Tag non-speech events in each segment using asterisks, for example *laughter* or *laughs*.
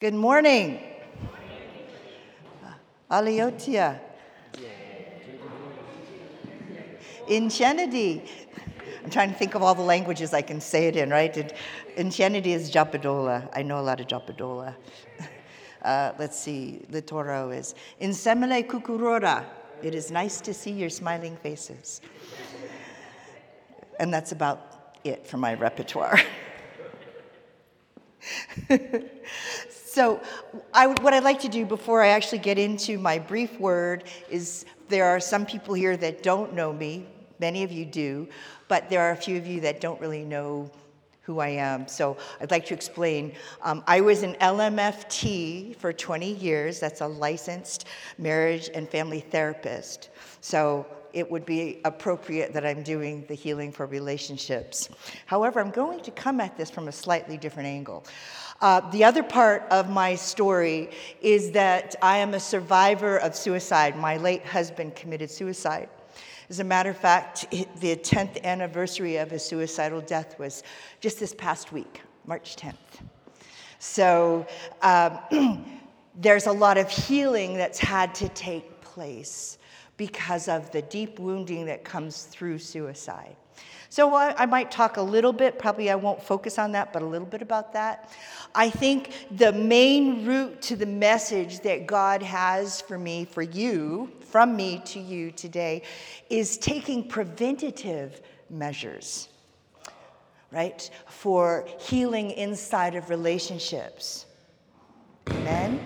Good morning. Aliotia. Inchenity. I'm trying to think of all the languages I can say it in, right? Inchenity is Japadola. I know a lot of Japadola. *laughs* Uh, let's see, Litoro is Insemele Kukurora. It is nice to see your smiling faces. And that's about it for my repertoire. *laughs* So, I, what I'd like to do before I actually get into my brief word is there are some people here that don't know me. Many of you do, but there are a few of you that don't really know who I am. So, I'd like to explain. Um, I was an LMFT for 20 years, that's a licensed marriage and family therapist. So, it would be appropriate that I'm doing the healing for relationships. However, I'm going to come at this from a slightly different angle. Uh, the other part of my story is that I am a survivor of suicide. My late husband committed suicide. As a matter of fact, the 10th anniversary of his suicidal death was just this past week, March 10th. So um, *clears throat* there's a lot of healing that's had to take place because of the deep wounding that comes through suicide. So I, might talk a little bit, probably I won't focus on that, but a little bit about that. I think the main route to the message that God has for me, for you, from me to you today, is taking preventative measures, right, for healing inside of relationships. Amen?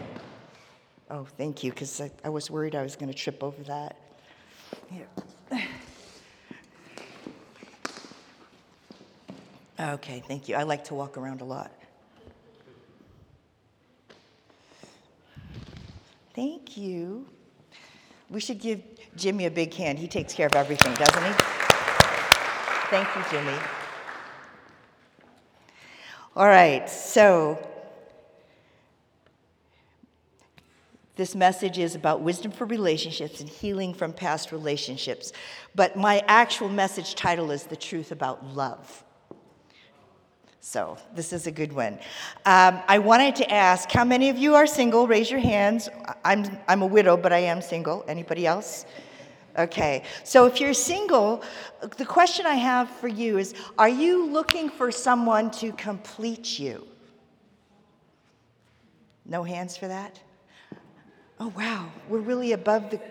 Oh, thank you, because I, I was worried I was going to trip over that. Here. *laughs* Okay, thank you. I like to walk around a lot. Thank you. We should give Jimmy a big hand. He takes care of everything, doesn't he? Thank you, Jimmy. All right, so this message is about wisdom for relationships and healing from past relationships. But my actual message title is The Truth About Love. So this is a good one. Um, I wanted to ask how many of you are single? Raise your hands. I'm, I'm a widow, but I am single. Anybody else? Okay. So if you're single, the question I have for you is Are you looking for someone to complete you? No hands for that? Oh, wow. We're really above the.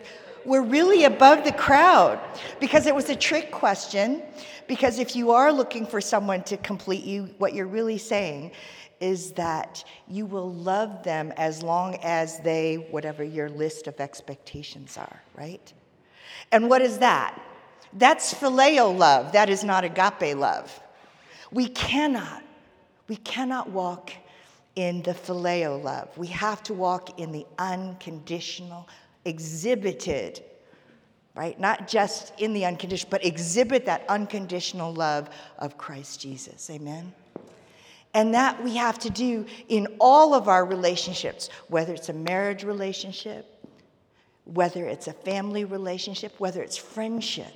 We're really above the crowd because it was a trick question. Because if you are looking for someone to complete you, what you're really saying is that you will love them as long as they, whatever your list of expectations are, right? And what is that? That's phileo love. That is not agape love. We cannot, we cannot walk in the phileo love. We have to walk in the unconditional, exhibited right? Not just in the unconditional, but exhibit that unconditional love of Christ Jesus. Amen? And that we have to do in all of our relationships, whether it's a marriage relationship, whether it's a family relationship, whether it's friendship.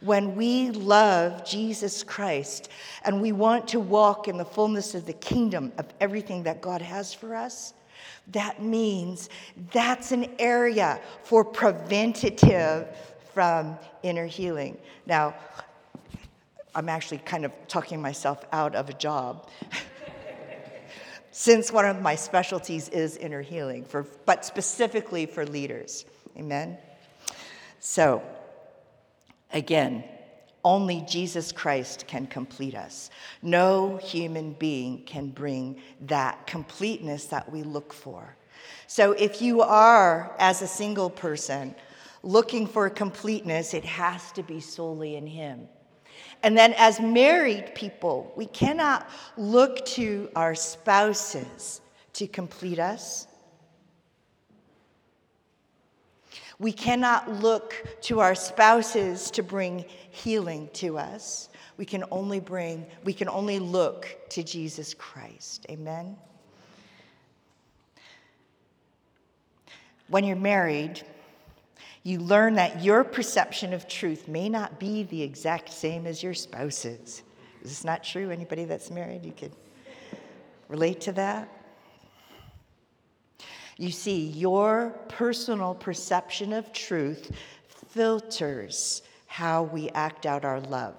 When we love Jesus Christ and we want to walk in the fullness of the kingdom of everything that God has for us, that means that's an area for preventative from inner healing. Now, I'm actually kind of talking myself out of a job. *laughs* Since one of my specialties is inner healing, for, but specifically for leaders. Amen? So, again, only Jesus Christ can complete us. No human being can bring that completeness that we look for. So if you are, as a single person, looking for completeness, it has to be solely in Him. And then, as married people, we cannot look to our spouses to complete us. We cannot look to our spouses to bring healing to us. We can only bring, we can only look to Jesus Christ. Amen? When you're married, you learn that your perception of truth may not be the exact same as your spouse's. Is this not true? Anybody that's married, you could relate to that? You see, your personal perception of truth filters how we act out our love.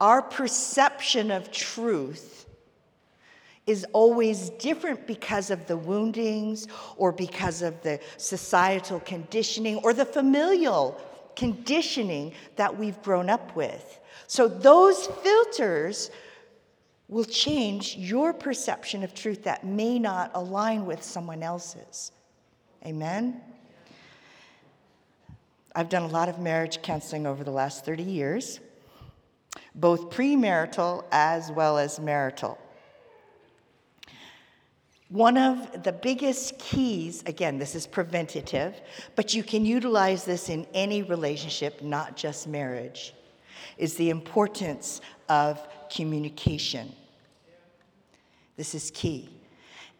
Our perception of truth is always different because of the woundings or because of the societal conditioning or the familial conditioning that we've grown up with. So those filters will change your perception of truth that may not align with someone else's. Amen? I've done a lot of marriage counseling over the last 30 years, both premarital as well as marital. One of the biggest keys, again, this is preventative, but you can utilize this in any relationship, not just marriage, is the importance of communication. This is key.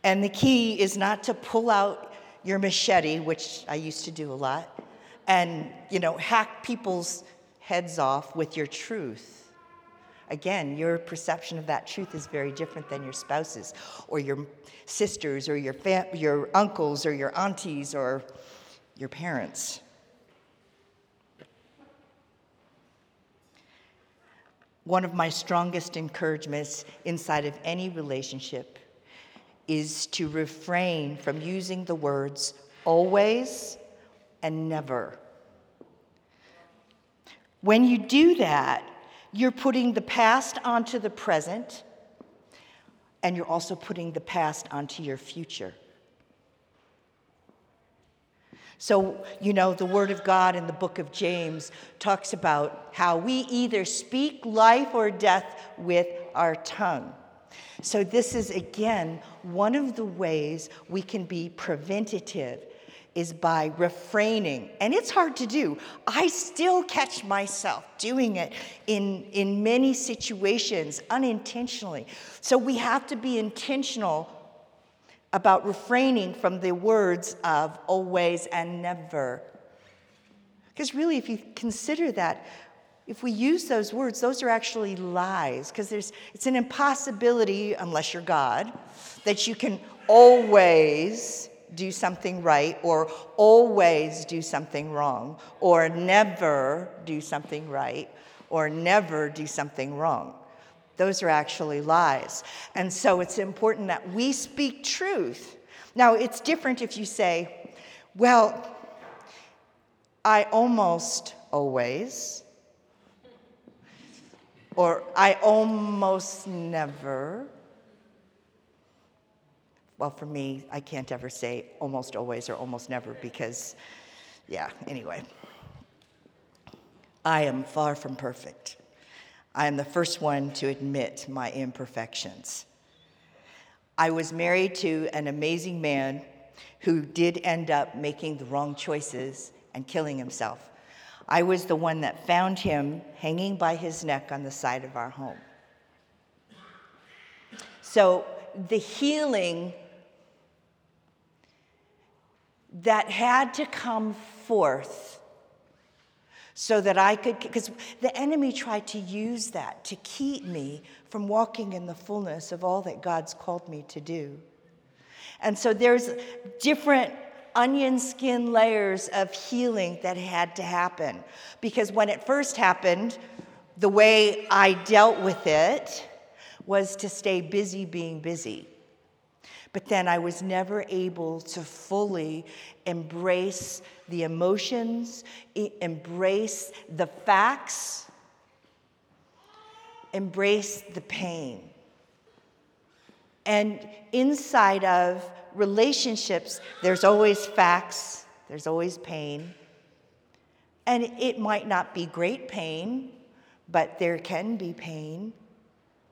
And the key is not to pull out your machete, which I used to do a lot, and, you know, hack people's heads off with your truth. Again, your perception of that truth is very different than your spouse's or your sisters or your, fam- your uncles or your aunties or your parents. One of my strongest encouragements inside of any relationship is to refrain from using the words always and never. When you do that, you're putting the past onto the present, and you're also putting the past onto your future. So, you know, the Word of God in the book of James talks about how we either speak life or death with our tongue. So, this is again one of the ways we can be preventative is by refraining. And it's hard to do. I still catch myself doing it in, in many situations unintentionally. So we have to be intentional about refraining from the words of always and never. Because really, if you consider that, if we use those words, those are actually lies, because it's an impossibility, unless you're God, that you can always do something right, or always do something wrong, or never do something right, or never do something wrong. Those are actually lies. And so it's important that we speak truth. Now, it's different if you say, well, I almost always, or I almost never. Well, for me, I can't ever say almost always or almost never because, yeah, anyway. I am far from perfect. I am the first one to admit my imperfections. I was married to an amazing man who did end up making the wrong choices and killing himself. I was the one that found him hanging by his neck on the side of our home. So the healing that had to come forth so that I could, because the enemy tried to use that to keep me from walking in the fullness of all that God's called me to do. And so there's different onion skin layers of healing that had to happen. Because when it first happened, the way I dealt with it was to stay busy being busy. But then I was never able to fully embrace the emotions, embrace the facts, embrace the pain. And inside of relationships, there's always facts, there's always pain. And it might not be great pain, but there can be pain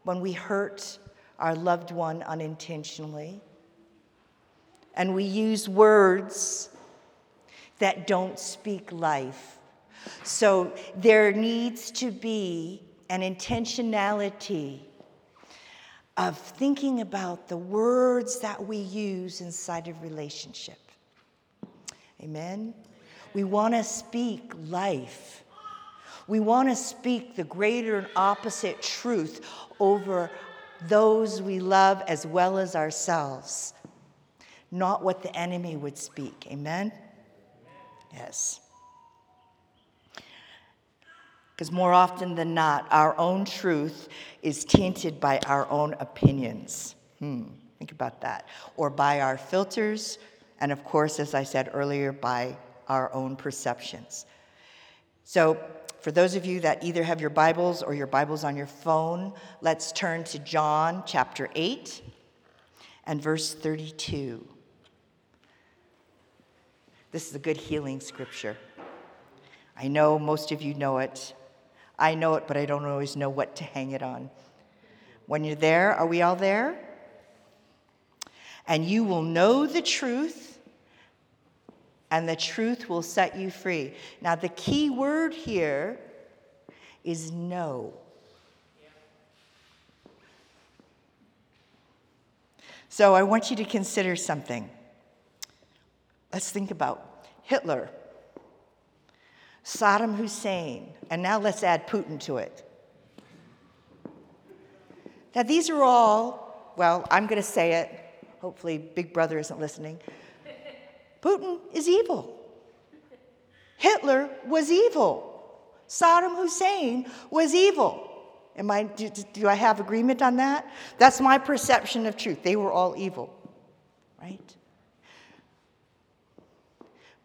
when we hurt our loved one unintentionally and we use words that don't speak life. So there needs to be an intentionality of thinking about the words that we use inside of relationship. Amen. We want to speak life. We want to speak the greater and opposite truth over those we love as well as ourselves. Not what the enemy would speak. Amen? Yes. Because more often than not, our own truth is tainted by our own opinions. Hmm, think about that. Or by our filters, and of course, as I said earlier, by our own perceptions. So, for those of you that either have your Bibles or your Bibles on your phone, let's turn to John chapter 8 and verse 32. This is a good healing scripture. I know most of you know it. I know it, but I don't always know what to hang it on. When you're there, are we all there? And you will know the truth, and the truth will set you free. Now, the key word here is know. So, I want you to consider something. Let's think about Hitler. Saddam Hussein, and now let's add Putin to it. Now, these are all, well, I'm going to say it. Hopefully, Big Brother isn't listening. Putin is evil. Hitler was evil. Saddam Hussein was evil. Am I, do, do I have agreement on that? That's my perception of truth. They were all evil, right?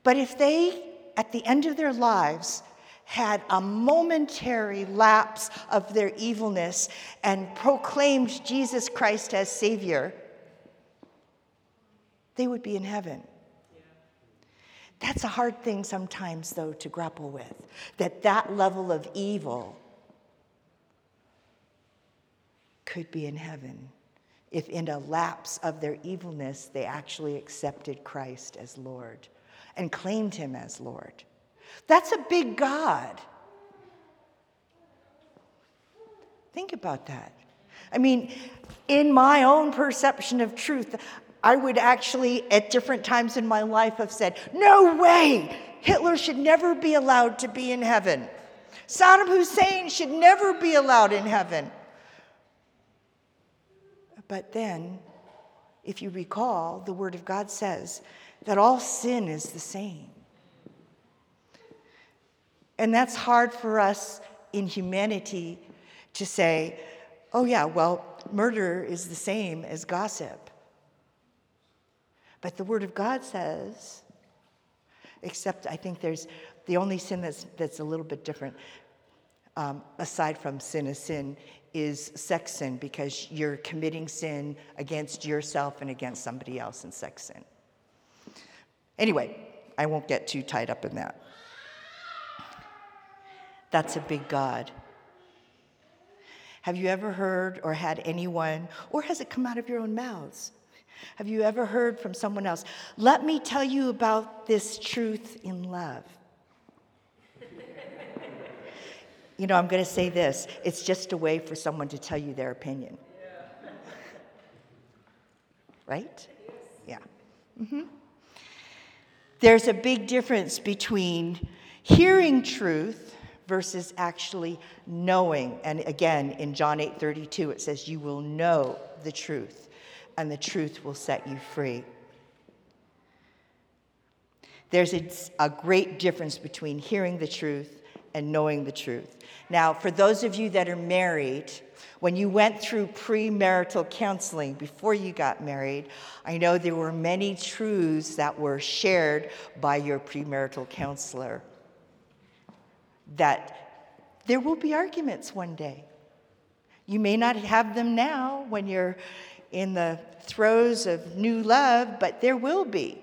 But if they at the end of their lives, had a momentary lapse of their evilness and proclaimed Jesus Christ as Savior, they would be in heaven. That's a hard thing sometimes, though, to grapple with. That that level of evil could be in heaven if, in a lapse of their evilness, they actually accepted Christ as Lord and claimed him as Lord. That's a big God. Think about that. I mean, in my own perception of truth, I would actually, at different times in my life, have said, No way! Hitler should never be allowed to be in heaven. Saddam Hussein should never be allowed in heaven. But then, if you recall, the Word of God says that all sin is the same. And that's hard for us in humanity to say, oh, yeah, well, murder is the same as gossip. But the Word of God says, except I think there's the only sin that's, that's a little bit different, um, aside from sin is sin, is sex sin because you're committing sin against yourself and against somebody else in sex sin. Anyway, I won't get too tied up in that. That's a big God. Have you ever heard or had anyone, or has it come out of your own mouths? Have you ever heard from someone else? Let me tell you about this truth in love. *laughs* you know, I'm going to say this it's just a way for someone to tell you their opinion. right? Yeah. Mm-hmm. There's a big difference between hearing truth versus actually knowing. And again, in John 8 32, it says, You will know the truth, and the truth will set you free. There's a, a great difference between hearing the truth and knowing the truth. Now, for those of you that are married, when you went through premarital counseling before you got married, I know there were many truths that were shared by your premarital counselor. That there will be arguments one day. You may not have them now when you're in the throes of new love, but there will be.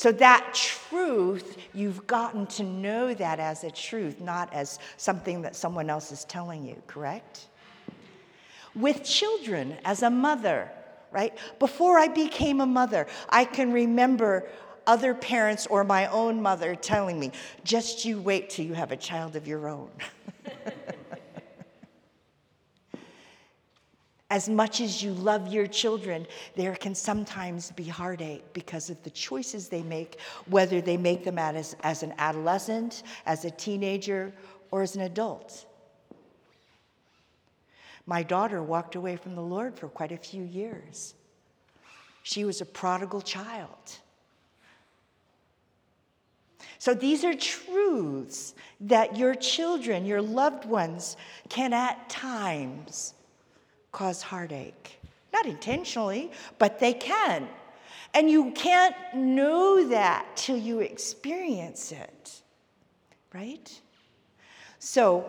So, that truth, you've gotten to know that as a truth, not as something that someone else is telling you, correct? With children, as a mother, right? Before I became a mother, I can remember other parents or my own mother telling me, just you wait till you have a child of your own. *laughs* As much as you love your children, there can sometimes be heartache because of the choices they make, whether they make them as, as an adolescent, as a teenager, or as an adult. My daughter walked away from the Lord for quite a few years. She was a prodigal child. So these are truths that your children, your loved ones, can at times cause heartache. Not intentionally, but they can. And you can't know that till you experience it, right? So,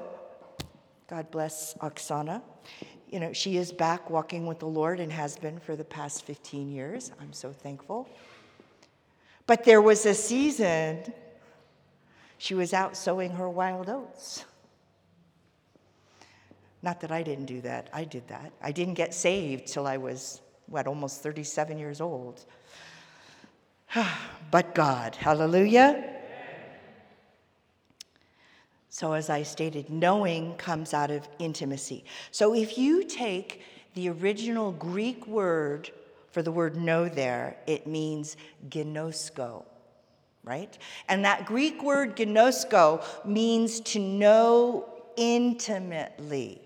God bless Oksana. You know, she is back walking with the Lord and has been for the past 15 years. I'm so thankful. But there was a season she was out sowing her wild oats. Not that I didn't do that, I did that. I didn't get saved till I was, what, almost 37 years old. *sighs* but God, hallelujah. So, as I stated, knowing comes out of intimacy. So, if you take the original Greek word for the word know there, it means gnosko right? And that Greek word gnosko means to know intimately.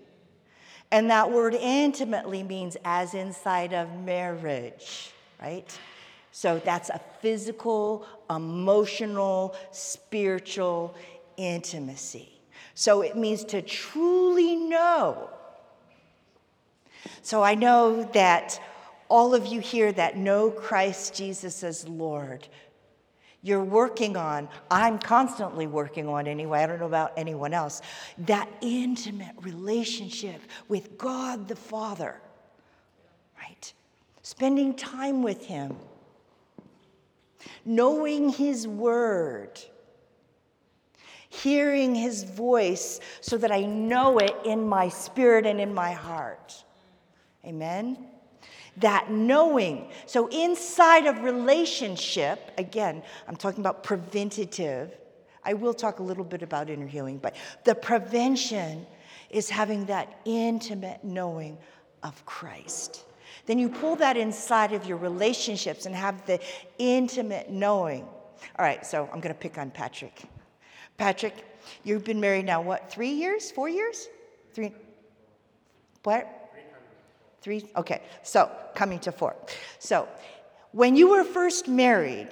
And that word intimately means as inside of marriage, right? So that's a physical, emotional, spiritual intimacy. So it means to truly know. So I know that all of you here that know Christ Jesus as Lord you're working on, I'm constantly working on anyway, I don't know about anyone else, that intimate relationship with God the Father, right? Spending time with Him, knowing His Word, hearing His voice so that I know it in my spirit and in my heart. Amen? That knowing. So, inside of relationship, again, I'm talking about preventative. I will talk a little bit about inner healing, but the prevention is having that intimate knowing of Christ. Then you pull that inside of your relationships and have the intimate knowing. All right, so I'm going to pick on Patrick. Patrick, you've been married now, what, three years? Four years? Three? What? Three? Okay, so coming to four. So when you were first married,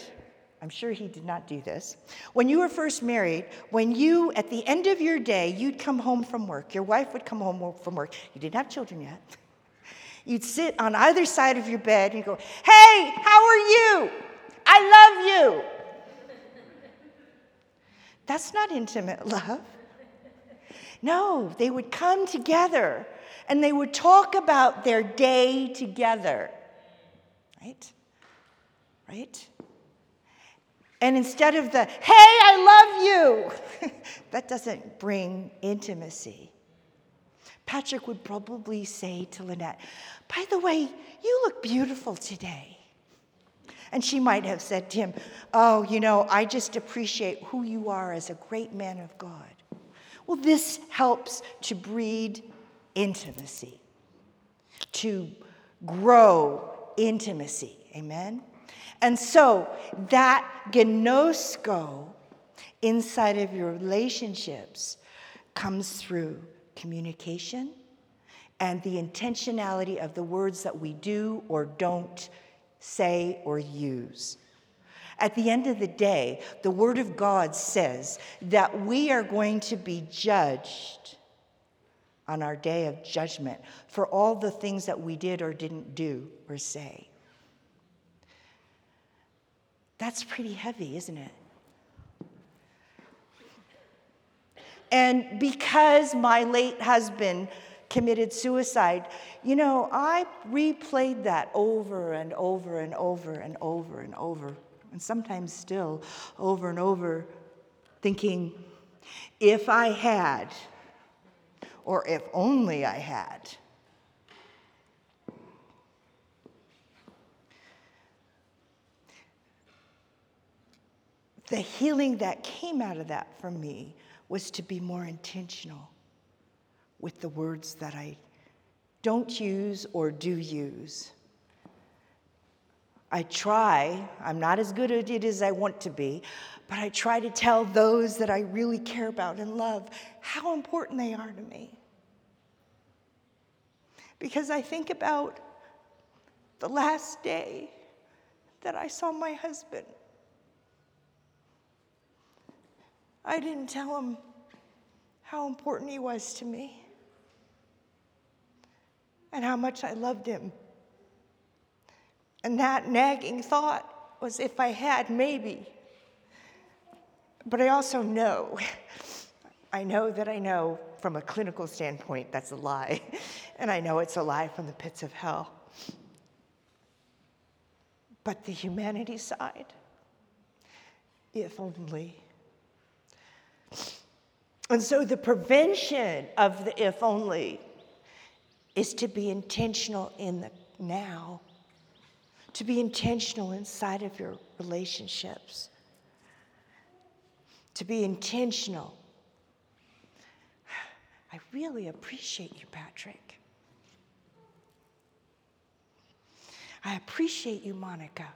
I'm sure he did not do this. When you were first married, when you, at the end of your day, you'd come home from work, your wife would come home from work, you didn't have children yet. *laughs* You'd sit on either side of your bed and you go, Hey, how are you? I love you. That's not intimate love. No, they would come together and they would talk about their day together. Right? Right? And instead of the, hey, I love you, *laughs* that doesn't bring intimacy. Patrick would probably say to Lynette, by the way, you look beautiful today. And she might have said to him, Oh, you know, I just appreciate who you are as a great man of God. Well, this helps to breed intimacy, to grow intimacy. Amen? And so that gnosko inside of your relationships comes through communication and the intentionality of the words that we do or don't say or use. At the end of the day, the Word of God says that we are going to be judged on our day of judgment for all the things that we did or didn't do or say. That's pretty heavy, isn't it? And because my late husband committed suicide, you know, I replayed that over and over and over and over and over, and sometimes still over and over, thinking, if I had, or if only I had. The healing that came out of that for me was to be more intentional with the words that I don't use or do use. I try, I'm not as good at it as I want to be, but I try to tell those that I really care about and love how important they are to me. Because I think about the last day that I saw my husband. I didn't tell him how important he was to me and how much I loved him. And that nagging thought was if I had, maybe. But I also know, *laughs* I know that I know from a clinical standpoint that's a lie. *laughs* And I know it's a lie from the pits of hell. But the humanity side, if only. And so the prevention of the if only is to be intentional in the now, to be intentional inside of your relationships, to be intentional. I really appreciate you, Patrick. I appreciate you, Monica.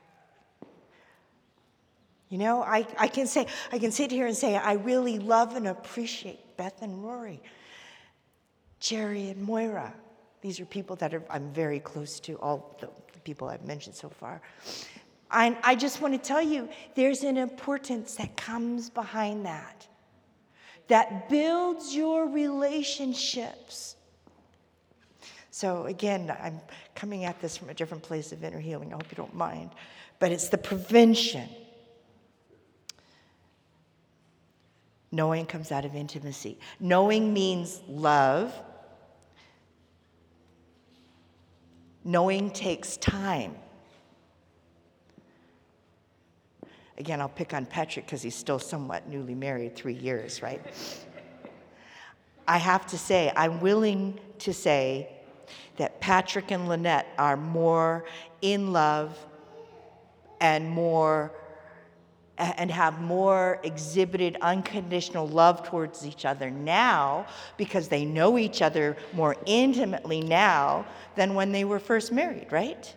You know, I, I can say, I can sit here and say, I really love and appreciate Beth and Rory, Jerry and Moira. These are people that are, I'm very close to, all the, people I've mentioned so far. I, I just want to tell you there's an importance that comes behind that, that builds your relationships. So, again, I'm coming at this from a different place of inner healing. I hope you don't mind. But it's the prevention. Knowing comes out of intimacy. Knowing means love. Knowing takes time. Again, I'll pick on Patrick because he's still somewhat newly married, three years, right? *laughs* I have to say, I'm willing to say that Patrick and Lynette are more in love and more and have more exhibited unconditional love towards each other now because they know each other more intimately now than when they were first married, right?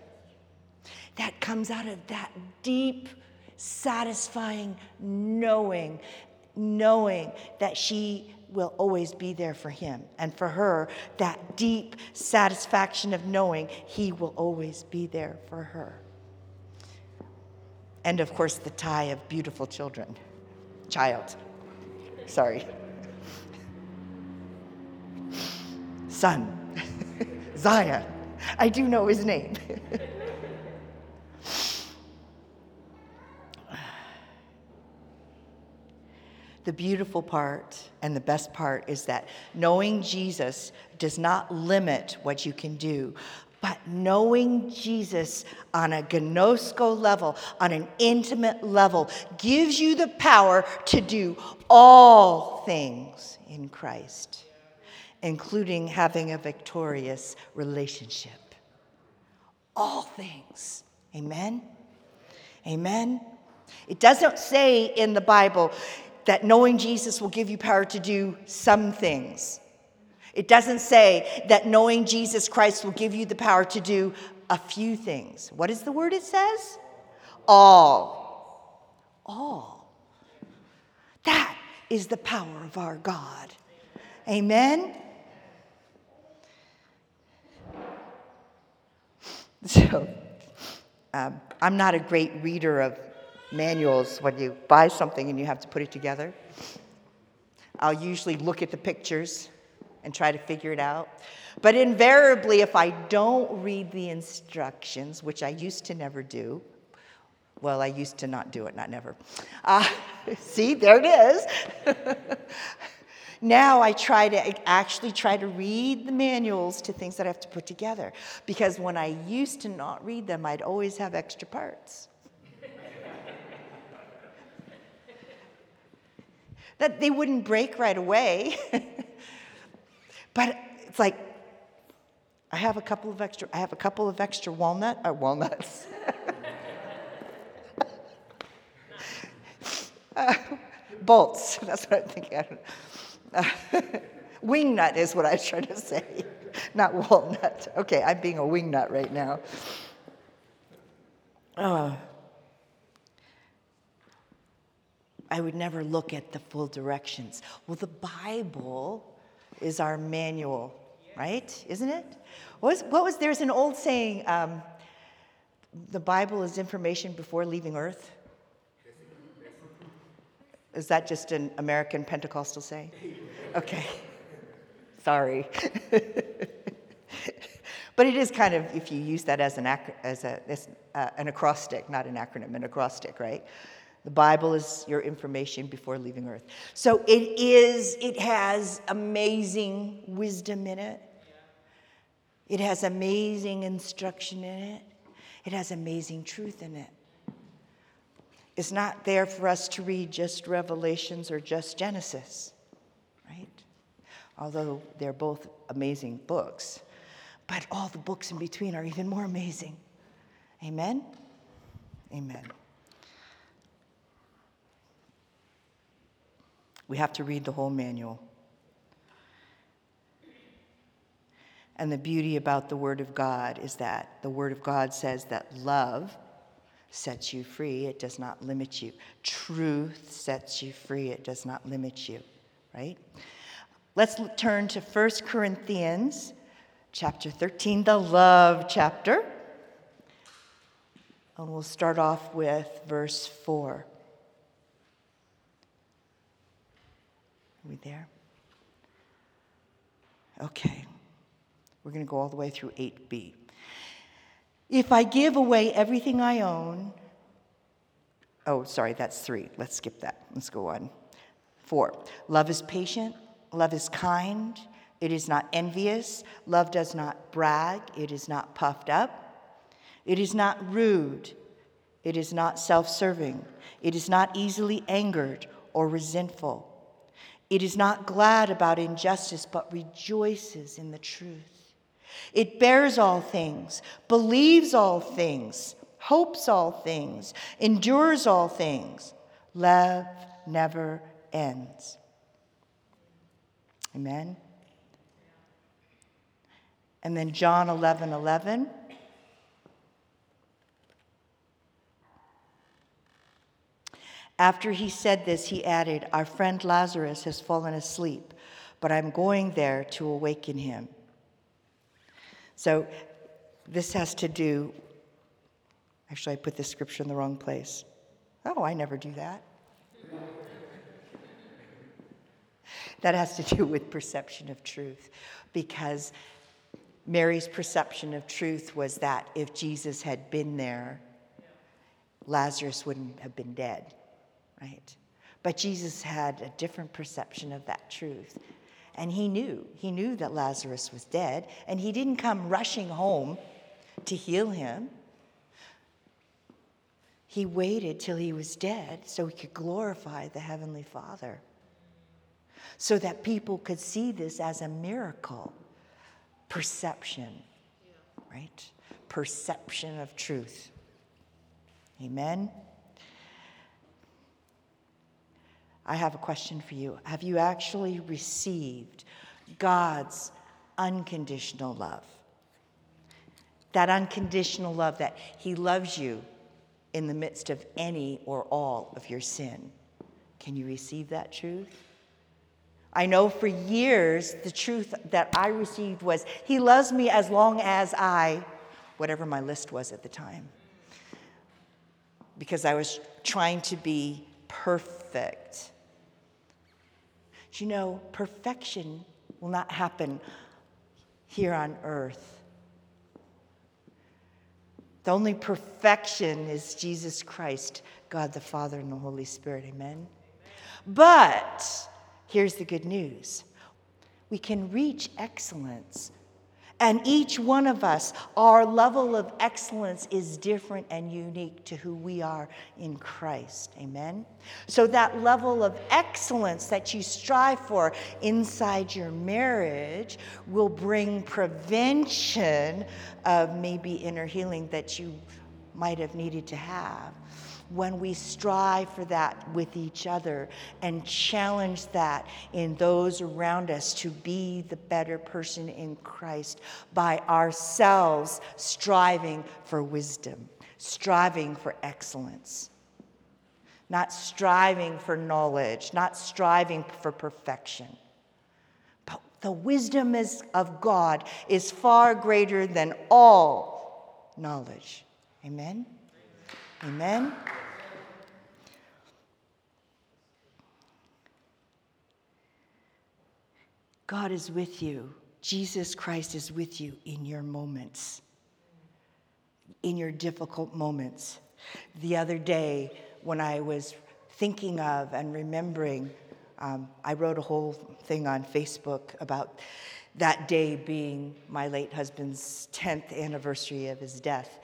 That comes out of that deep, satisfying knowing, knowing that she will always be there for him. And for her, that deep satisfaction of knowing he will always be there for her. And of course, the tie of beautiful children. Child. Sorry. Son. *laughs* Zion. I do know his name. *sighs* The beautiful part and the best part is that knowing Jesus does not limit what you can do, but knowing Jesus on a gnosko level, on an intimate level, gives you the power to do all things in Christ, including having a victorious relationship. All things. Amen? Amen? It doesn't say in the Bible, that knowing Jesus will give you power to do some things. It doesn't say that knowing Jesus Christ will give you the power to do a few things. What is the word it says? All. All. That is the power of our God. Amen? *laughs* So, um, I'm not a great reader of manuals when you buy something and you have to put it together. I'll usually look at the pictures and try to figure it out. But invariably, if I don't read the instructions, which I used to never do, well, I used to not do it, not never. Uh, *laughs* see, there it is. *laughs* now I try to actually try to read the manuals to things that I have to put together. Because when I used to not read them, I'd always have extra parts. *laughs* that they wouldn't break right away. But it's like, I have a couple of extra, I have a couple of extra walnut, uh, walnuts. *laughs* uh, bolts, *laughs* that's what I'm thinking. Uh, *laughs* wingnut is what I was trying to say, not walnut. Okay, I'm being a wingnut right now. Uh, I would never look at the full directions. Well, the Bible is our manual, right? Isn't it? What was, what was there's an old saying, um, the Bible is information before leaving Earth? Is that just an American Pentecostal saying? Okay. Sorry. *laughs* but it is kind of, if you use that as an, ac- as, a, as uh, an acrostic, not an acronym, an acrostic, right? The Bible is your information before leaving earth. So it is, it has amazing wisdom in it. It has amazing instruction in it. It has amazing truth in it. It's not there for us to read just Revelations or just Genesis, right? Although they're both amazing books. But all the books in between are even more amazing. Amen? Amen. We have to read the whole manual. And the beauty about the Word of God is that the Word of God says that love sets you free, it does not limit you. Truth sets you free, it does not limit you, right? Let's turn to 1 Corinthians chapter 13, the love chapter. And we'll start off with verse 4. Are we there? Okay. We're going to go all the way through 8b. If I give away everything I own, oh, sorry, that's three. Let's skip that. Let's go on. Four, love is patient, love is kind, it is not envious, love does not brag, it is not puffed up, it is not rude, it is not self serving, it is not easily angered or resentful. It is not glad about injustice, but rejoices in the truth. It bears all things, believes all things, hopes all things, endures all things. Love never ends. Amen. And then John 11 11. After he said this, he added, Our friend Lazarus has fallen asleep, but I'm going there to awaken him. So this has to do, actually, I put this scripture in the wrong place. Oh, I never do that. that has to do with perception of truth because Mary's perception of truth was that if Jesus had been there, Lazarus wouldn't have been dead, right? But Jesus had a different perception of that truth. And he knew, he knew that Lazarus was dead, and he didn't come rushing home to heal him. He waited till he was dead so he could glorify the Heavenly Father, so that people could see this as a miracle. Perception, right? Perception of truth. Amen. I have a question for you. Have you actually received God's unconditional love? That unconditional love that He loves you in the midst of any or all of your sin. Can you receive that truth? I know for years the truth that I received was He loves me as long as I, whatever my list was at the time, because I was trying to be perfect. You know, perfection will not happen here on earth. The only perfection is Jesus Christ, God the Father, and the Holy Spirit. Amen. But here's the good news we can reach excellence and each one of us, our level of excellence is different and unique to who we are in Christ. Amen? So, that level of excellence that you strive for inside your marriage will bring prevention of maybe inner healing that you might have needed to have when we strive for that with each other and challenge that in those around us to be the better person in Christ by ourselves striving for wisdom, striving for excellence. Not striving for knowledge, not striving for perfection. But the wisdom is, of God is far greater than all knowledge. Amen? Amen? God is with you. Jesus Christ is with you in your moments, in your difficult moments. The other day, when I was thinking of and remembering, um, I wrote a whole thing on Facebook about that day being my late husband's 10th anniversary of his death.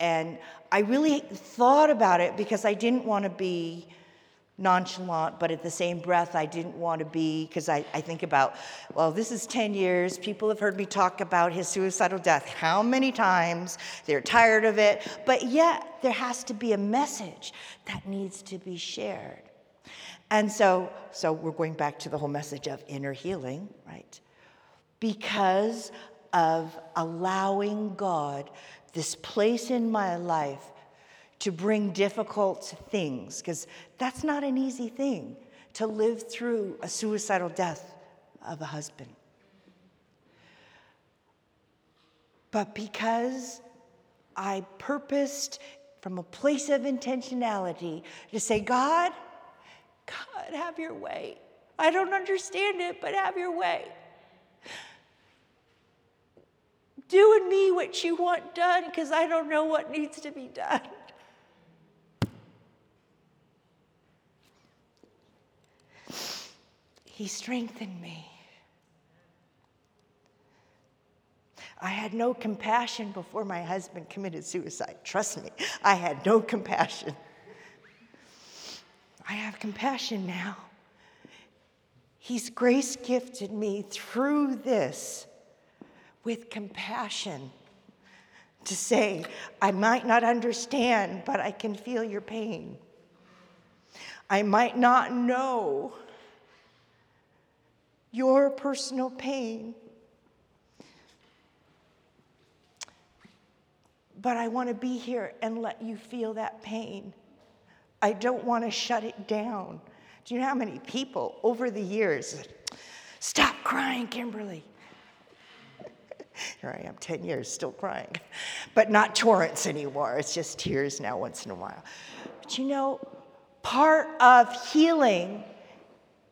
And I really thought about it because I didn't want to be nonchalant, but at the same breath, I didn't want to be, because I, I think about, well, this is 10 years. People have heard me talk about his suicidal death how many times? They're tired of it. But yet, there has to be a message that needs to be shared. And so, so we're going back to the whole message of inner healing, right? Because of allowing God this place in my life to bring difficult things, because that's not an easy thing to live through a suicidal death of a husband. But because I purposed from a place of intentionality to say, God, God, have your way. I don't understand it, but have your way. Do in me what you want done because I don't know what needs to be done. He strengthened me. I had no compassion before my husband committed suicide. Trust me, I had no compassion. I have compassion now. He's grace gifted me through this with compassion to say, I might not understand, but I can feel your pain. I might not know your personal pain. But I want to be here and let you feel that pain. I don't want to shut it down. Do you know how many people over the years, stop crying, Kimberly? Here I am, 10 years, still crying. But not torrents anymore. It's just tears now once in a while. But you know, part of healing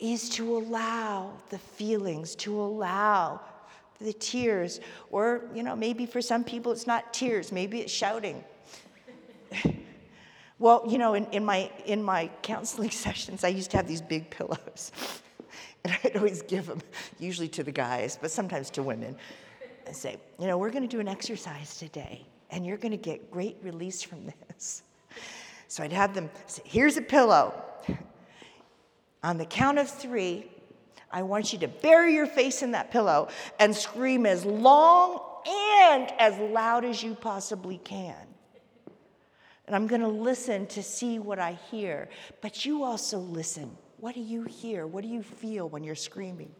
is to allow the feelings, to allow the tears. Or, you know, maybe for some people it's not tears, maybe it's shouting. *laughs* well, you know, in, in, my, in my counseling *laughs* sessions, I used to have these big pillows. *laughs* and I'd always give them, usually to the guys, but sometimes to women, and say, you know, we're going to do an exercise today, and you're going to get great release from this. So I'd have them say, here's a pillow. On the count of three, I want you to bury your face in that pillow and scream as long and as loud as you possibly can. And I'm going to listen to see what I hear. But you also listen. What do you hear? What do you feel when you're screaming?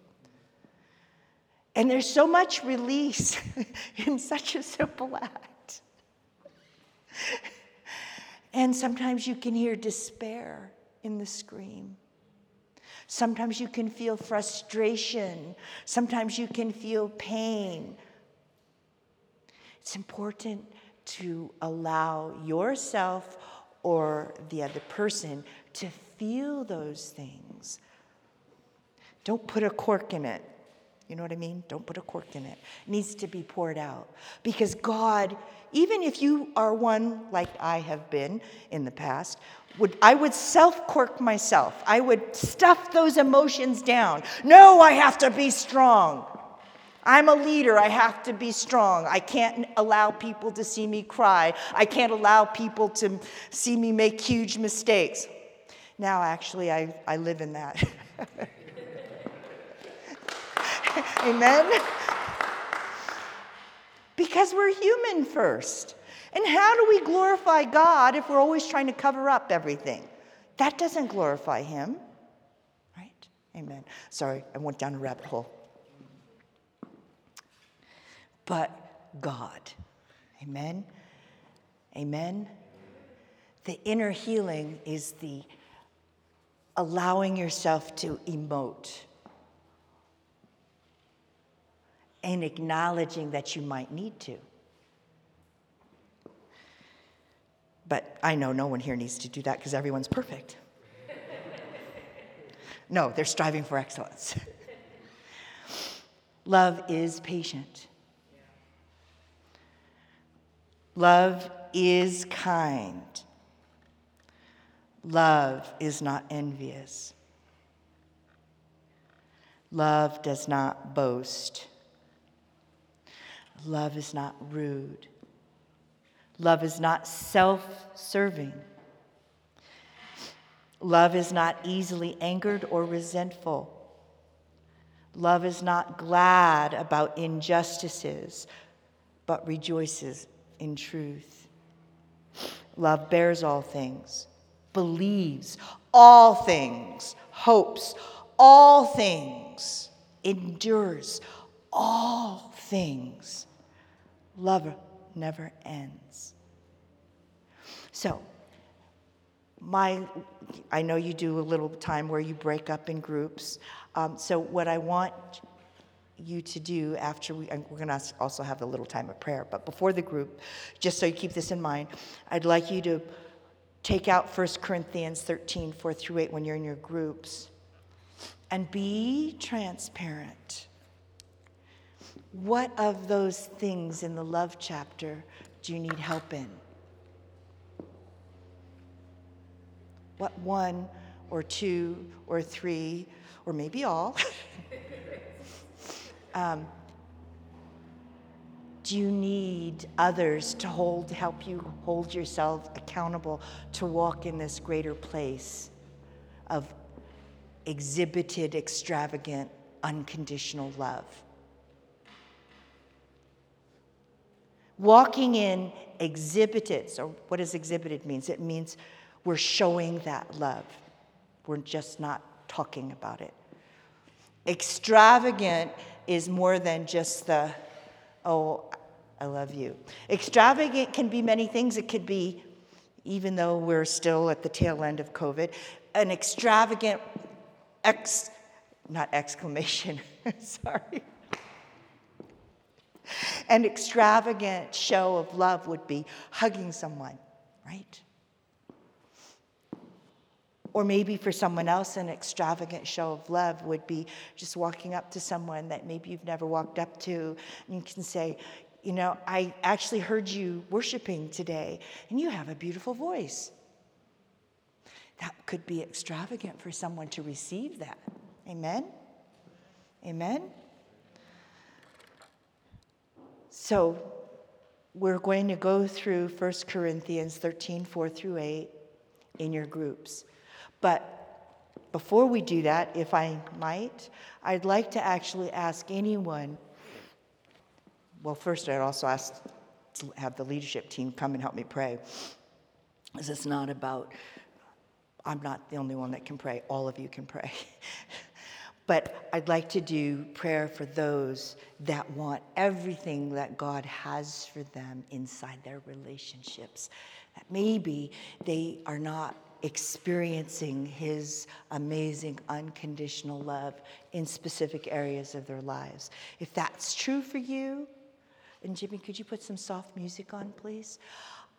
And there's so much release *laughs* in such a simple act. And sometimes you can hear despair in the scream. Sometimes you can feel frustration. Sometimes you can feel pain. It's important to allow yourself or the other person to feel those things. Don't put a cork in it. You know what I mean? Don't put a cork in it. It needs to be poured out. Because God, even if you are one like I have been in the past, would, I would self cork myself. I would stuff those emotions down. No, I have to be strong. I'm a leader. I have to be strong. I can't allow people to see me cry. I can't allow people to see me make huge mistakes. Now, actually, I, I live in that. *laughs* Amen? Because we're human first. And how do we glorify God if we're always trying to cover up everything? That doesn't glorify Him. Right? Amen. Sorry, I went down a rabbit hole. But God. Amen. Amen. The inner healing is the allowing yourself to emote and acknowledging that you might need to. But I know no one here needs to do that because everyone's perfect. *laughs* no, they're striving for excellence. *laughs* Love is patient. Love is kind. Love is not envious. Love does not boast. Love is not rude. Love is not self serving. Love is not easily angered or resentful. Love is not glad about injustices, but rejoices in truth. Love bears all things, believes all things, hopes all things, endures all things. Love never ends. So, my, I know you do a little time where you break up in groups. Um, so, what I want you to do after we, we're going to also have a little time of prayer, but before the group, just so you keep this in mind, I'd like you to take out 1 Corinthians 13, 4 through 8 when you're in your groups and be transparent. What of those things in the love chapter do you need help in? What one or two or three, or maybe all, *laughs* um, do you need others to hold, help you hold yourself accountable to walk in this greater place of exhibited, extravagant, unconditional love? Walking in exhibited, so what does exhibited means? It means we're showing that love. We're just not talking about it. Extravagant is more than just the, oh, I love you. Extravagant can be many things. It could be, even though we're still at the tail end of COVID, an extravagant ex, not exclamation, *laughs* sorry, an extravagant show of love would be hugging someone, right? Or maybe for someone else, an extravagant show of love would be just walking up to someone that maybe you've never walked up to, and you can say, You know, I actually heard you worshiping today, and you have a beautiful voice. That could be extravagant for someone to receive that. Amen? Amen? So we're going to go through 1 Corinthians 13, 4 through 8 in your groups. But before we do that, if I might, I'd like to actually ask anyone. Well, first, I'd also ask to have the leadership team come and help me pray. Because it's not about, I'm not the only one that can pray, all of you can pray. *laughs* But I'd like to do prayer for those that want everything that God has for them inside their relationships. That maybe they are not experiencing His amazing unconditional love in specific areas of their lives. If that's true for you, and Jimmy, could you put some soft music on, please?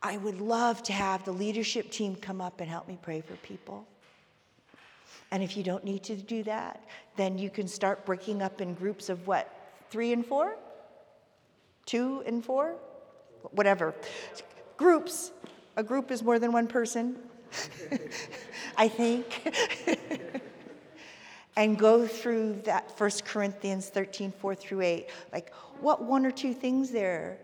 I would love to have the leadership team come up and help me pray for people. And if you don't need to do that, then you can start breaking up in groups of what? Three and four? Two and four? Whatever. Groups. A group is more than one person, *laughs* I think. *laughs* and go through that 1 Corinthians 13, 4 through 8. Like, what one or two things there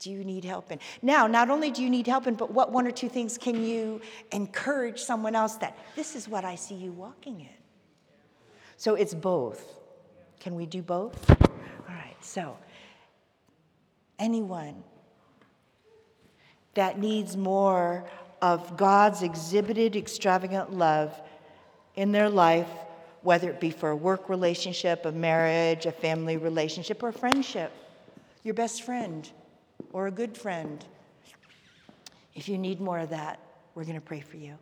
do you need help in? Now, not only do you need help in, but what one or two things can you encourage someone else that this is what I see you walking in? So it's both. Can we do both? All right, so anyone that needs more of God's exhibited extravagant love in their life, whether it be for a work relationship, a marriage, a family relationship, or a friendship, your best friend or a good friend. If you need more of that, we're going to pray for you.